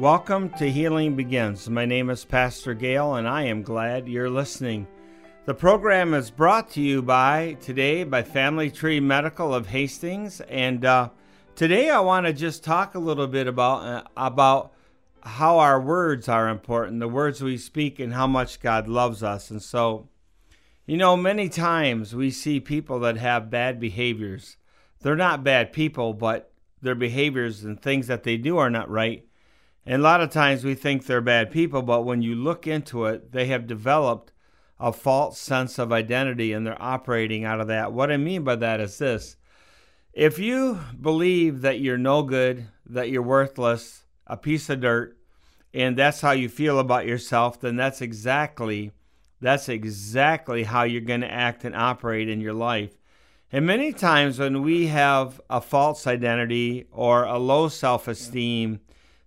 Welcome to Healing Begins. My name is Pastor Gail, and I am glad you're listening. The program is brought to you by today by Family Tree Medical of Hastings, and uh, today I want to just talk a little bit about uh, about how our words are important, the words we speak, and how much God loves us. And so, you know, many times we see people that have bad behaviors. They're not bad people, but their behaviors and things that they do are not right. And a lot of times we think they're bad people, but when you look into it, they have developed a false sense of identity and they're operating out of that. What I mean by that is this if you believe that you're no good, that you're worthless, a piece of dirt, and that's how you feel about yourself, then that's exactly that's exactly how you're going to act and operate in your life. And many times when we have a false identity or a low self-esteem,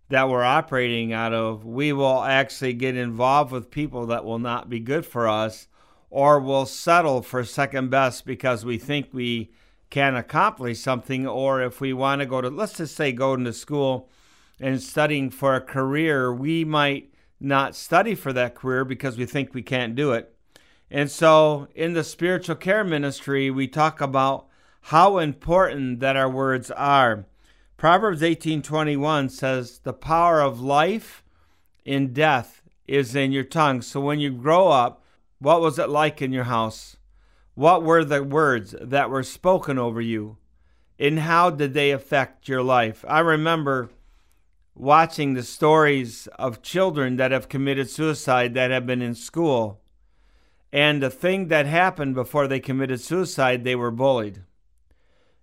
that we're operating out of, we will actually get involved with people that will not be good for us or will settle for second best because we think we can accomplish something. Or if we want to go to let's just say going to school and studying for a career we might not study for that career because we think we can't do it. And so in the spiritual care ministry we talk about how important that our words are Proverbs 18:21 says, "The power of life in death is in your tongue." So when you grow up, what was it like in your house? What were the words that were spoken over you? And how did they affect your life? I remember watching the stories of children that have committed suicide that have been in school. And the thing that happened before they committed suicide, they were bullied.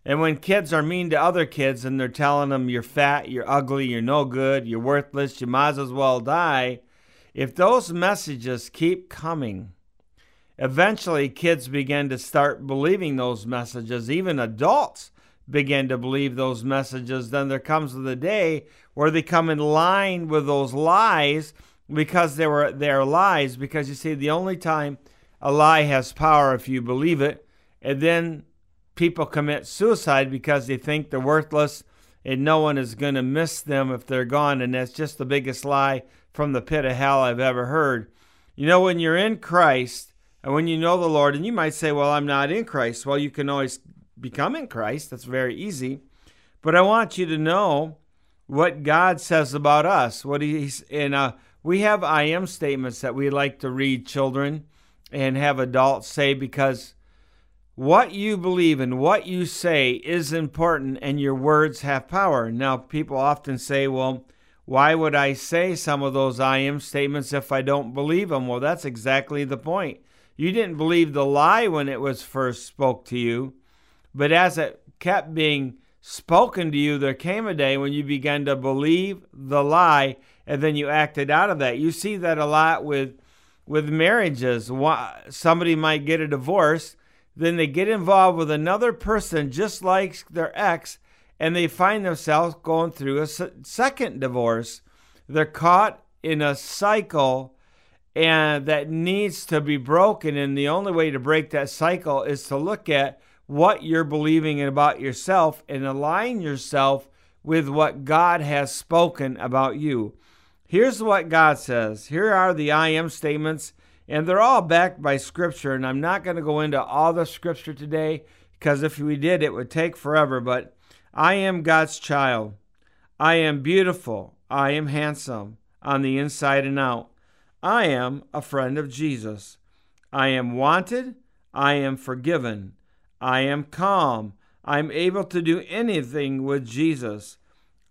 And when kids are mean to other kids and they're telling them you're fat, you're ugly, you're no good, you're worthless, you might as well die, if those messages keep coming, eventually kids begin to start believing those messages. Even adults begin to believe those messages. Then there comes the day where they come in line with those lies because they were they're lies. Because you see, the only time a lie has power if you believe it, and then people commit suicide because they think they're worthless and no one is going to miss them if they're gone. And that's just the biggest lie from the pit of hell I've ever heard. You know, when you're in Christ and when you know the Lord, and you might say, Well, I'm not in Christ. Well, you can always become in Christ. That's very easy. But I want you to know what God says about us. What He's in. Uh, we have I am statements that we like to read children and have adults say because what you believe and what you say is important, and your words have power. Now, people often say, well, why would I say some of those I am statements if I don't believe them? Well, that's exactly the point. You didn't believe the lie when it was first spoke to you, but as it kept being spoken to you, there came a day when you began to believe the lie and then you acted out of that. You see that a lot with with marriages. Somebody might get a divorce then they get involved with another person just like their ex, and they find themselves going through a second divorce. They're caught in a cycle and that needs to be broken. And the only way to break that cycle is to look at what you're believing about yourself and align yourself with what God has spoken about you. Here's what God says. Here are the I am statements and they're all backed by Scripture. And I'm not going to go into all the Scripture today because if we did, it would take forever. But I am God's child. I am beautiful. I am handsome on the inside and out. I am a friend of Jesus. I am wanted. I am forgiven. I am calm. I'm able to do anything with Jesus.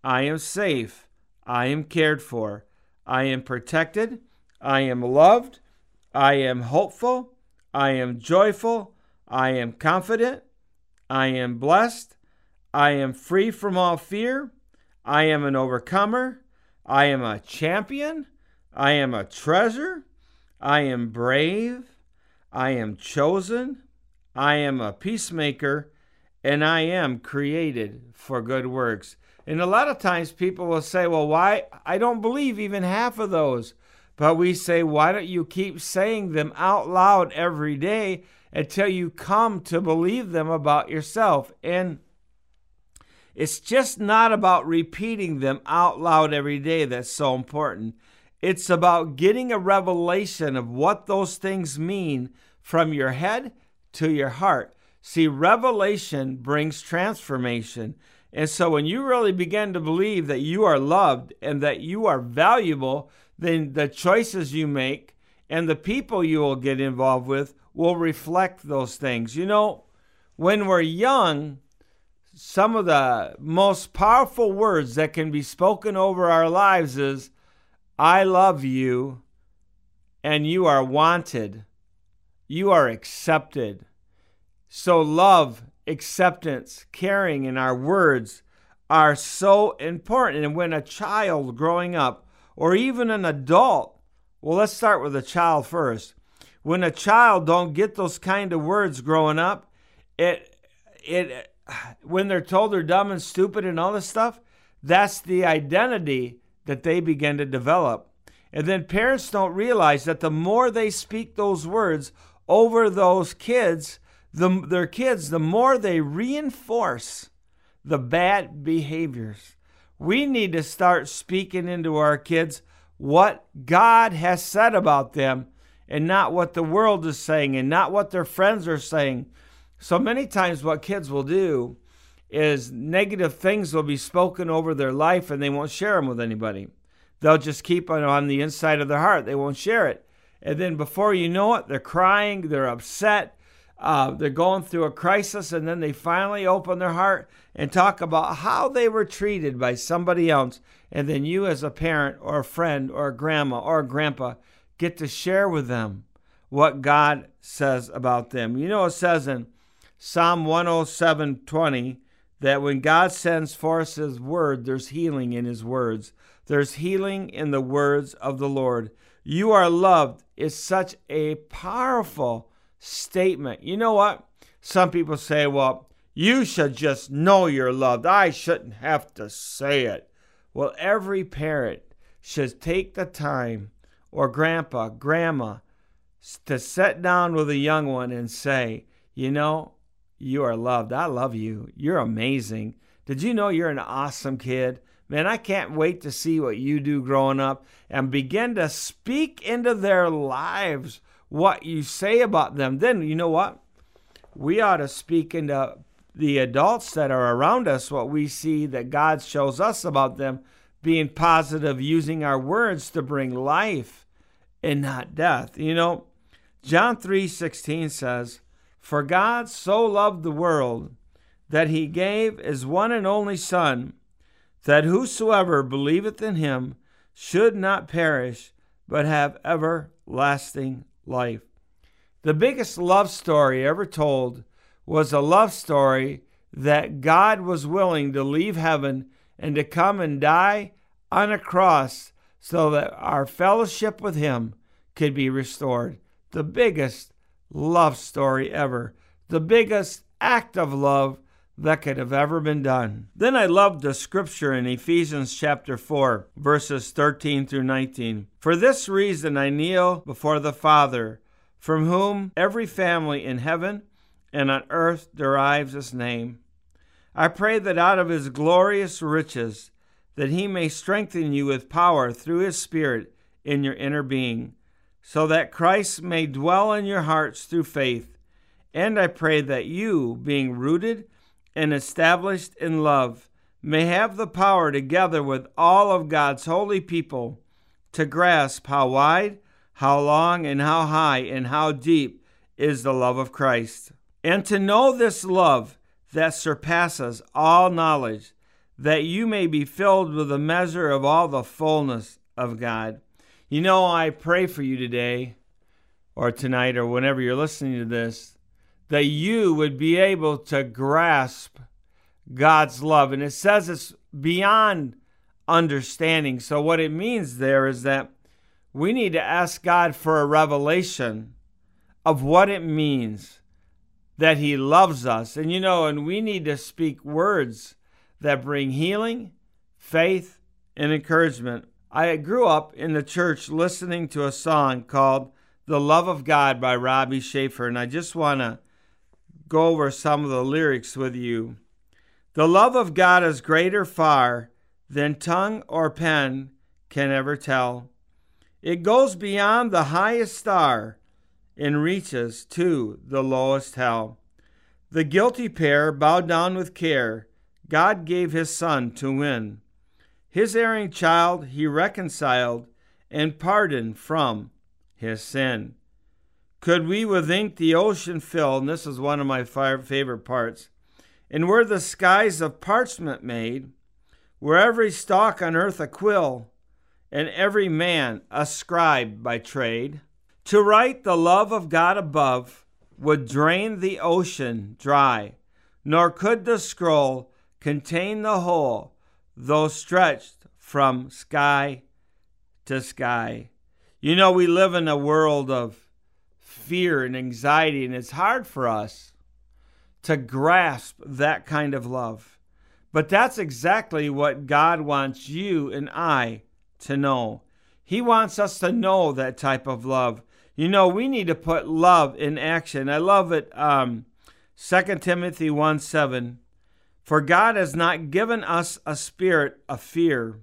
I am safe. I am cared for. I am protected. I am loved. I am hopeful. I am joyful. I am confident. I am blessed. I am free from all fear. I am an overcomer. I am a champion. I am a treasure. I am brave. I am chosen. I am a peacemaker. And I am created for good works. And a lot of times people will say, well, why? I don't believe even half of those. But we say, why don't you keep saying them out loud every day until you come to believe them about yourself? And It's just not about repeating them out loud every day that's so important. It's about getting a revelation of what those things mean from your head to your heart. See, revelation brings transformation. And so when you really begin to believe that you are loved and that you are valuable, then the choices you make and the people you will get involved with will reflect those things. You know, when we're young, some of the most powerful words that can be spoken over our lives is, I love you and you are wanted. You are accepted. So, love, acceptance, caring in our words are so important. And when a child growing up, or even an adult, well, let's start with a child first. When a child don't get those kind of words growing up, it it when they're told they're dumb and stupid and all this stuff, that's the identity that they begin to develop. And then parents don't realize that the more they speak those words over those kids, the, their kids, the more they reinforce the bad behaviors. We need to start speaking into our kids what God has said about them and not what the world is saying and not what their friends are saying. So many times, what kids will do is negative things will be spoken over their life and they won't share them with anybody. They'll just keep it on the inside of their heart, they won't share it. And then before you know it, they're crying, they're upset, uh, they're going through a crisis, and then they finally open their heart and talk about how they were treated by somebody else. And then you, as a parent or a friend or a grandma or a grandpa, get to share with them what God says about them. You know, it says in Psalm 107:20 that when God sends forth his word, there's healing in his words. There's healing in the words of the Lord. You are loved is such a powerful statement. You know what? Some people say, well, you should just know you're loved. I shouldn't have to say it. Well, every parent should take the time, or grandpa, grandma, to sit down with a young one and say, you know, you are loved. I love you. You're amazing. Did you know you're an awesome kid? Man, I can't wait to see what you do growing up and begin to speak into their lives what you say about them, then you know what? We ought to speak into the adults that are around us what we see that God shows us about them, being positive, using our words to bring life and not death. You know, John 3:16 says, "For God so loved the world that he gave his one and only son, that whosoever believeth in him should not perish, but have everlasting life. The biggest love story ever told was a love story that God was willing to leave heaven and to come and die on a cross so that our fellowship with Him could be restored. The biggest love story ever. The biggest act of love that could have ever been done. Then I love the scripture in Ephesians chapter 4, verses 13 through 19. For this reason I kneel before the Father, from whom every family in heaven and on earth derives its name. I pray that out of his glorious riches that he may strengthen you with power through his spirit in your inner being, so that Christ may dwell in your hearts through faith. And I pray that you, being rooted and established in love, may have the power, together with all of God's holy people, to grasp how wide, how long, and how high, and how deep is the love of Christ. And to know this love that surpasses all knowledge, that you may be filled with the measure of all the fullness of God. You know, I pray for you today, or tonight, or whenever you're listening to this, that you would be able to grasp God's love. And it says it's beyond understanding. So, what it means there is that we need to ask God for a revelation of what it means that He loves us. And you know, and we need to speak words that bring healing, faith, and encouragement. I grew up in the church listening to a song called The Love of God by Robbie Schaefer, and I just want to go over some of the lyrics with you. The love of God is greater far than tongue or pen can ever tell. It goes beyond the highest star and reaches to the lowest hell. The guilty pair bowed down with care. God gave his son to win. His erring child he reconciled and pardoned from his sin. Could we with ink the ocean fill, and this is one of my favorite parts, and were the skies of parchment made, were every stalk on earth a quill, and every man a scribe by trade, to write the love of God above would drain the ocean dry, nor could the scroll contain the whole, though stretched from sky to sky. You know, we live in a world of fear and anxiety, and it's hard for us to grasp that kind of love. But that's exactly what God wants you and I to know. He wants us to know that type of love. You know, we need to put love in action. I love it. Um, 2 Timothy 1 7. For God has not given us a spirit of fear,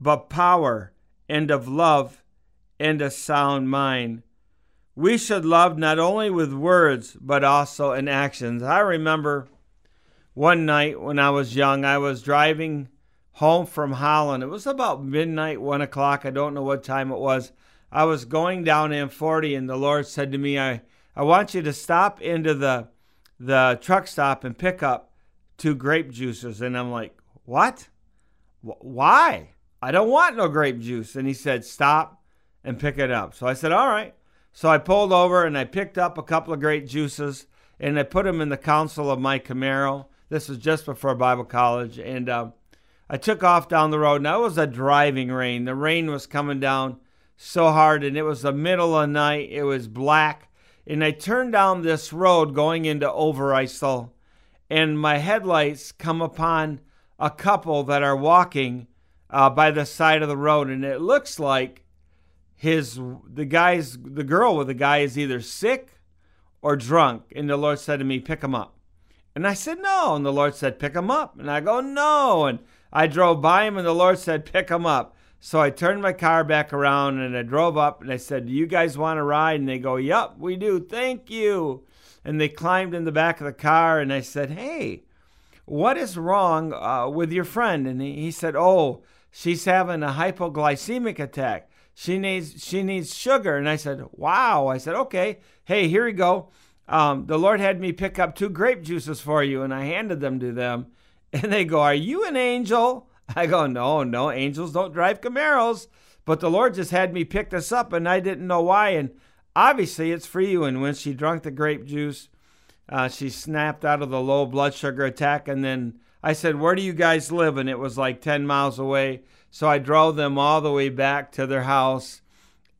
but power and of love and a sound mind. We should love not only with words, but also in actions. I remember one night when I was young, I was driving home from Holland. It was about midnight, one o'clock. I don't know what time it was. I was going down M40, and the Lord said to me, I, I want you to stop into the, the truck stop and pick up two grape juices. And I'm like, What? Why? I don't want no grape juice. And he said, Stop and pick it up. So I said, All right. So I pulled over and I picked up a couple of grape juices and I put them in the console of my Camaro. This was just before Bible college. And uh, I took off down the road. Now it was a driving rain. The rain was coming down so hard, and it was the middle of the night. It was black. And I turned down this road going into Overisel, and my headlights come upon a couple that are walking uh, by the side of the road, and it looks like his the guy's the girl with the guy is either sick or drunk. And the Lord said to me, "Pick him up." And I said, "No." And the Lord said, "Pick him up." And I go, "No." And I drove by him, and the Lord said, "Pick him up." So I turned my car back around and I drove up and I said, Do you guys want to ride? And they go, Yep, we do. Thank you. And they climbed in the back of the car and I said, Hey, what is wrong uh, with your friend? And he, he said, Oh, she's having a hypoglycemic attack. She needs she needs sugar. And I said, Wow. I said, Okay, hey, here you go. Um, the Lord had me pick up two grape juices for you, and I handed them to them. And they go, Are you an angel? I go, no, no, angels don't drive Camaros. But the Lord just had me pick this up, and I didn't know why. And obviously, it's for you. And when she drank the grape juice, uh, she snapped out of the low blood sugar attack. And then I said, Where do you guys live? And it was like 10 miles away. So I drove them all the way back to their house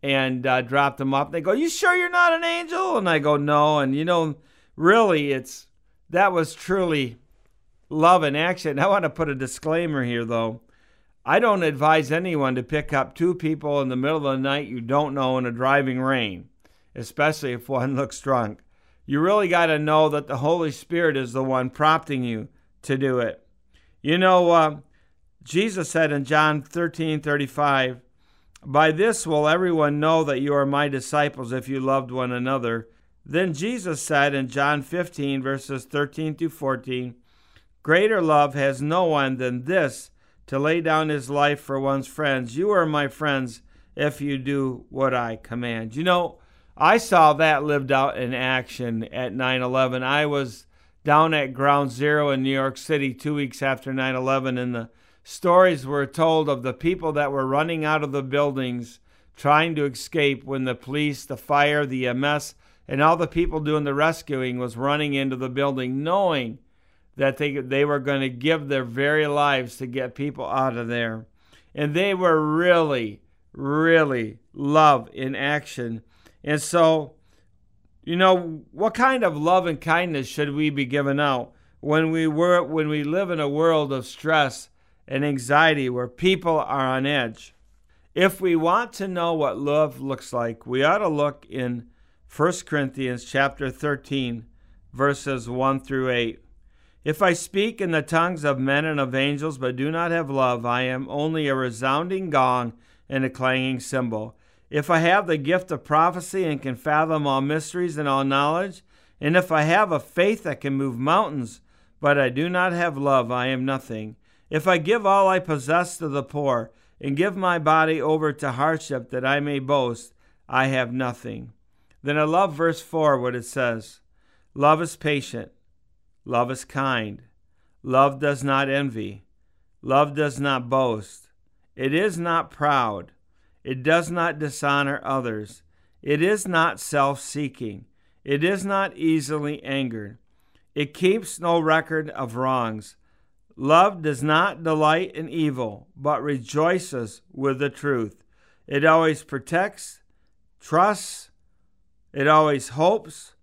and uh, dropped them up. They go, You sure you're not an angel? And I go, No. And you know, really, it's that was truly love in action. I want to put a disclaimer here, though. I don't advise anyone to pick up two people in the middle of the night you don't know in a driving rain, especially if one looks drunk. You really got to know that the Holy Spirit is the one prompting you to do it. You know, uh, Jesus said in John 13 35, By this will everyone know that you are my disciples if you loved one another. Then Jesus said in John 15, verses 13 to 14, Greater love has no one than this to lay down his life for one's friends. You are my friends if you do what I command. You know, I saw that lived out in action at 9 11. I was down at Ground Zero in New York City two weeks after 9 11, and the stories were told of the people that were running out of the buildings trying to escape when the police, the fire, the EMS, and all the people doing the rescuing was running into the building knowing that they, they were going to give their very lives to get people out of there. And they were really, really love in action. And so, you know, what kind of love and kindness should we be giving out when we were when we live in a world of stress and anxiety where people are on edge? If we want to know what love looks like, we ought to look in 1 Corinthians chapter 13 verses 1 through 8. If I speak in the tongues of men and of angels, but do not have love, I am only a resounding gong and a clanging cymbal. If I have the gift of prophecy and can fathom all mysteries and all knowledge, and if I have a faith that can move mountains, but I do not have love, I am nothing. If I give all I possess to the poor, and give my body over to hardship that I may boast, I have nothing. Then I love verse 4, what it says Love is patient. Love is kind. Love does not envy. Love does not boast. It is not proud. It does not dishonor others. It is not self seeking. It is not easily angered. It keeps no record of wrongs. Love does not delight in evil, but rejoices with the truth. It always protects, trusts, it always hopes,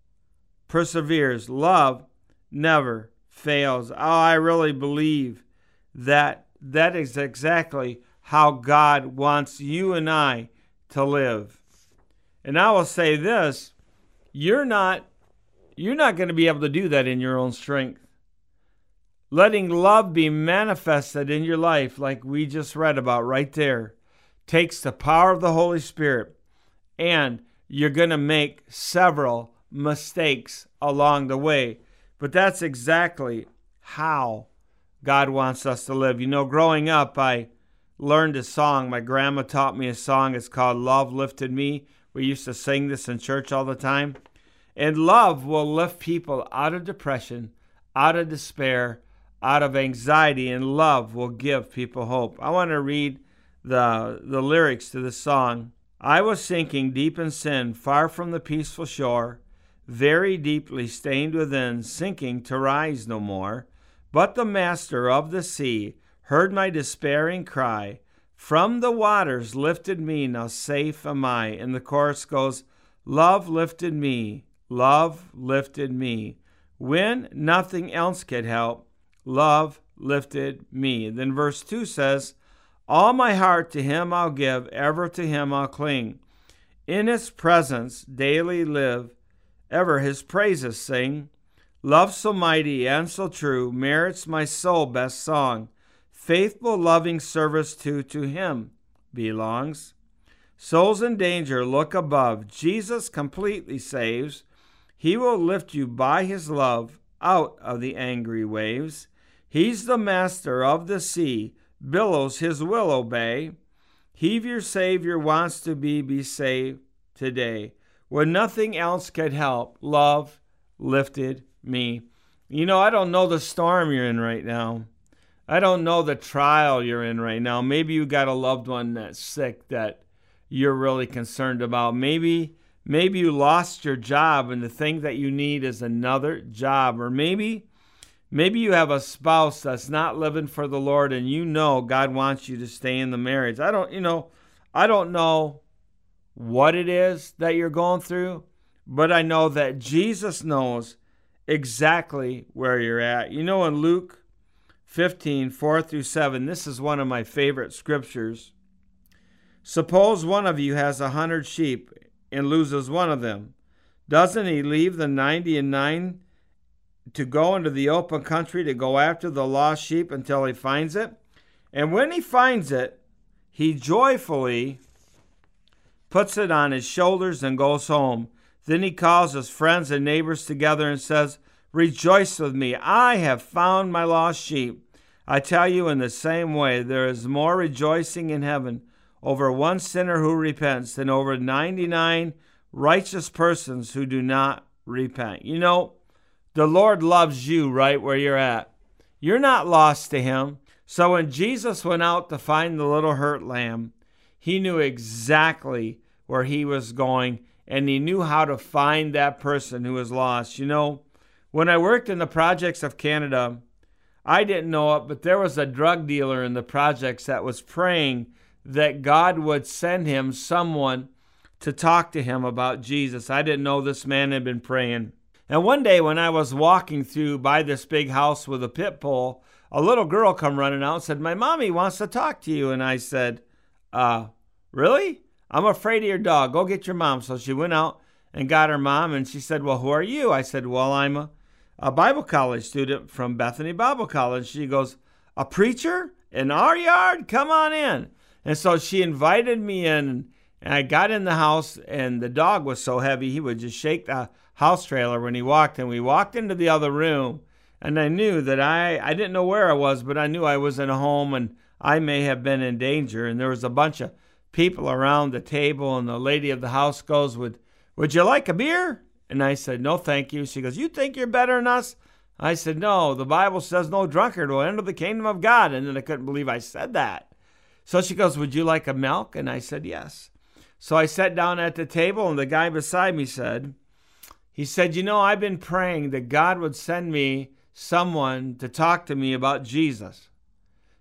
perseveres. Love never fails. Oh, I really believe that that is exactly how God wants you and I to live. And I will say this, you're not you're not going to be able to do that in your own strength. Letting love be manifested in your life like we just read about right there takes the power of the Holy Spirit and you're going to make several mistakes along the way but that's exactly how God wants us to live. You know, growing up, I learned a song. My grandma taught me a song. It's called Love Lifted Me. We used to sing this in church all the time. And love will lift people out of depression, out of despair, out of anxiety, and love will give people hope. I want to read the, the lyrics to the song. I was sinking deep in sin, far from the peaceful shore very deeply stained within, sinking to rise no more. But the master of the sea heard my despairing cry. From the waters lifted me, now safe am I. And the chorus goes, Love lifted me, love lifted me. When nothing else could help, love lifted me. Then verse 2 says, All my heart to him I'll give, ever to him I'll cling. In his presence daily live, ever his praises sing. Love so mighty and so true merits my soul best song. Faithful, loving service too to him belongs. Souls in danger, look above. Jesus completely saves. He will lift you by his love out of the angry waves. He's the master of the sea, billows his will obey. He your Savior wants to be, be saved today. When nothing else could help, love lifted me. You know, I don't know the storm you're in right now. I don't know the trial you're in right now. Maybe you got a loved one that's sick that you're really concerned about. Maybe maybe you lost your job and the thing that you need is another job or maybe maybe you have a spouse that's not living for the Lord and you know God wants you to stay in the marriage. I don't, you know, I don't know what it is that you're going through, but I know that Jesus knows exactly where you're at. You know, in Luke 15, 4 through 7, this is one of my favorite scriptures. Suppose one of you has a hundred sheep and loses one of them. Doesn't he leave the ninety and nine to go into the open country to go after the lost sheep until he finds it? And when he finds it, he joyfully puts it on his shoulders, and goes home. Then he calls his friends and neighbors together and says, Rejoice with me, I have found my lost sheep. I tell you, in the same way, there is more rejoicing in heaven over one sinner who repents than over 99 righteous persons who do not repent. You know, the Lord loves you right where you're at. You're not lost to Him. So when Jesus went out to find the little hurt lamb, he knew exactly where he was going and he knew how to find that person who was lost. You know, when I worked in the projects of Canada, I didn't know it, but there was a drug dealer in the projects that was praying that God would send him someone to talk to him about Jesus. I didn't know this man had been praying. And one day when I was walking through by this big house with a pit bull, a little girl come running out and said, "My mommy wants to talk to you." And I said, uh, really? I'm afraid of your dog. Go get your mom. So she went out and got her mom, and she said, Well, who are you? I said, Well, I'm a, a Bible college student from Bethany Bible College. She goes, A preacher in our yard? Come on in. And so she invited me in, and I got in the house, and the dog was so heavy he would just shake the house trailer when he walked. And we walked into the other room, and I knew that I, I didn't know where I was, but I knew I was in a home and I may have been in danger. And there was a bunch of people around the table, and the lady of the house goes, Would, would you like a beer? And I said, No, thank you. She goes, You think you're better than us? I said, No, the Bible says no drunkard will enter the kingdom of God. And then I couldn't believe I said that. So she goes, Would you like a milk? And I said, Yes. So I sat down at the table, and the guy beside me said, He said, You know, I've been praying that God would send me someone to talk to me about Jesus.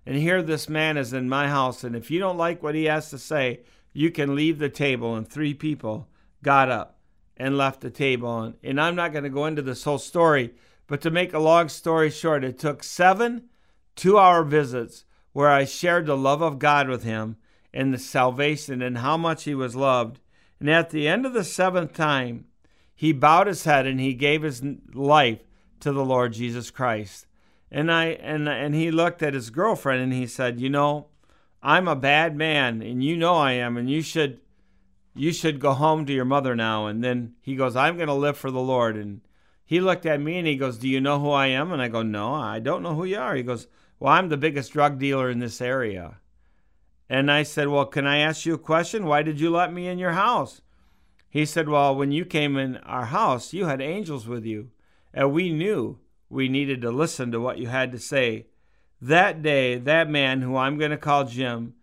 And here this man is in my house, and if you don't like what he has to say, you can leave the table. And three people got up and left the table. And, and I'm not going to go into this whole story, but to make a long story short, it took seven two hour visits where I shared the love of God with him and the salvation and how much he was loved. And at the end of the seventh time, he bowed his head and he gave his life to the Lord Jesus Christ. And I and and he looked at his girlfriend and he said, "You know, I'm a bad man and you know I am and you should you should go home to your mother now. And then he goes, I'm going to live for the Lord. And he looked at me and he goes, Do you know who I am? And I go, No, I don't know who you are. He goes, Well, I'm the biggest drug dealer in this area. And I said, Well, can I ask you a question? Why did you let me in your house? He said, Well, when you came in our house, you had angels with you. And we knew we needed to listen to what you had to say. That day, that man, who I'm going to call Jim,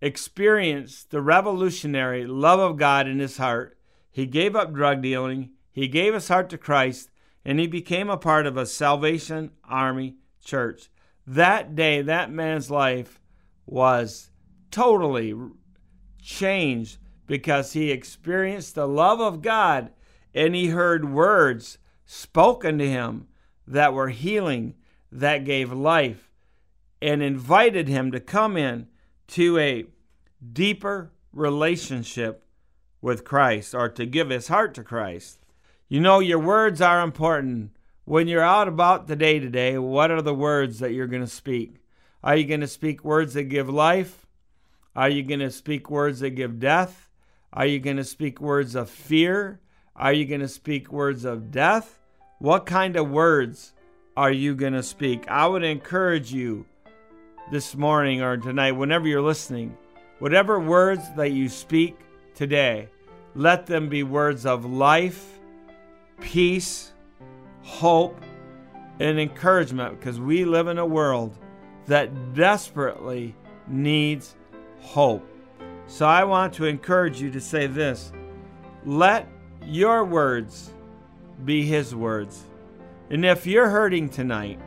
experienced the revolutionary love of God in his heart. He gave up drug dealing, he gave his heart to Christ, and he became a part of a Salvation Army church. That day, that man's life was totally changed because he experienced the love of God and he heard words spoken to him that were healing, that gave life, and invited him to come in to a deeper relationship with Christ or to give his heart to Christ. You know, your words are important. When you're out about the day to day, what are the words that you're going to speak? Are you going to speak words that give life? Are you going to speak words that give death? Are you going to speak words of fear? Are you going to speak words of death? What kind of words are you going to speak? I would encourage you this morning or tonight, whenever you're listening, Whatever words that you speak today, let them be words of life, peace, hope, and encouragement because we live in a world that desperately needs hope. So I want to encourage you to say this let your words be His words. And if you're hurting tonight,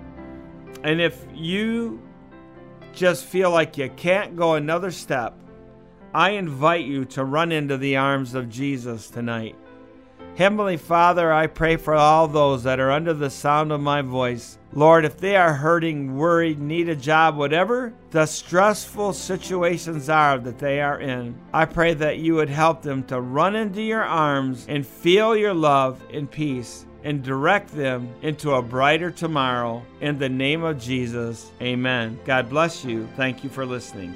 and if you just feel like you can't go another step, I invite you to run into the arms of Jesus tonight. Heavenly Father, I pray for all those that are under the sound of my voice. Lord, if they are hurting, worried, need a job, whatever the stressful situations are that they are in, I pray that you would help them to run into your arms and feel your love and peace and direct them into a brighter tomorrow. In the name of Jesus, amen. God bless you. Thank you for listening.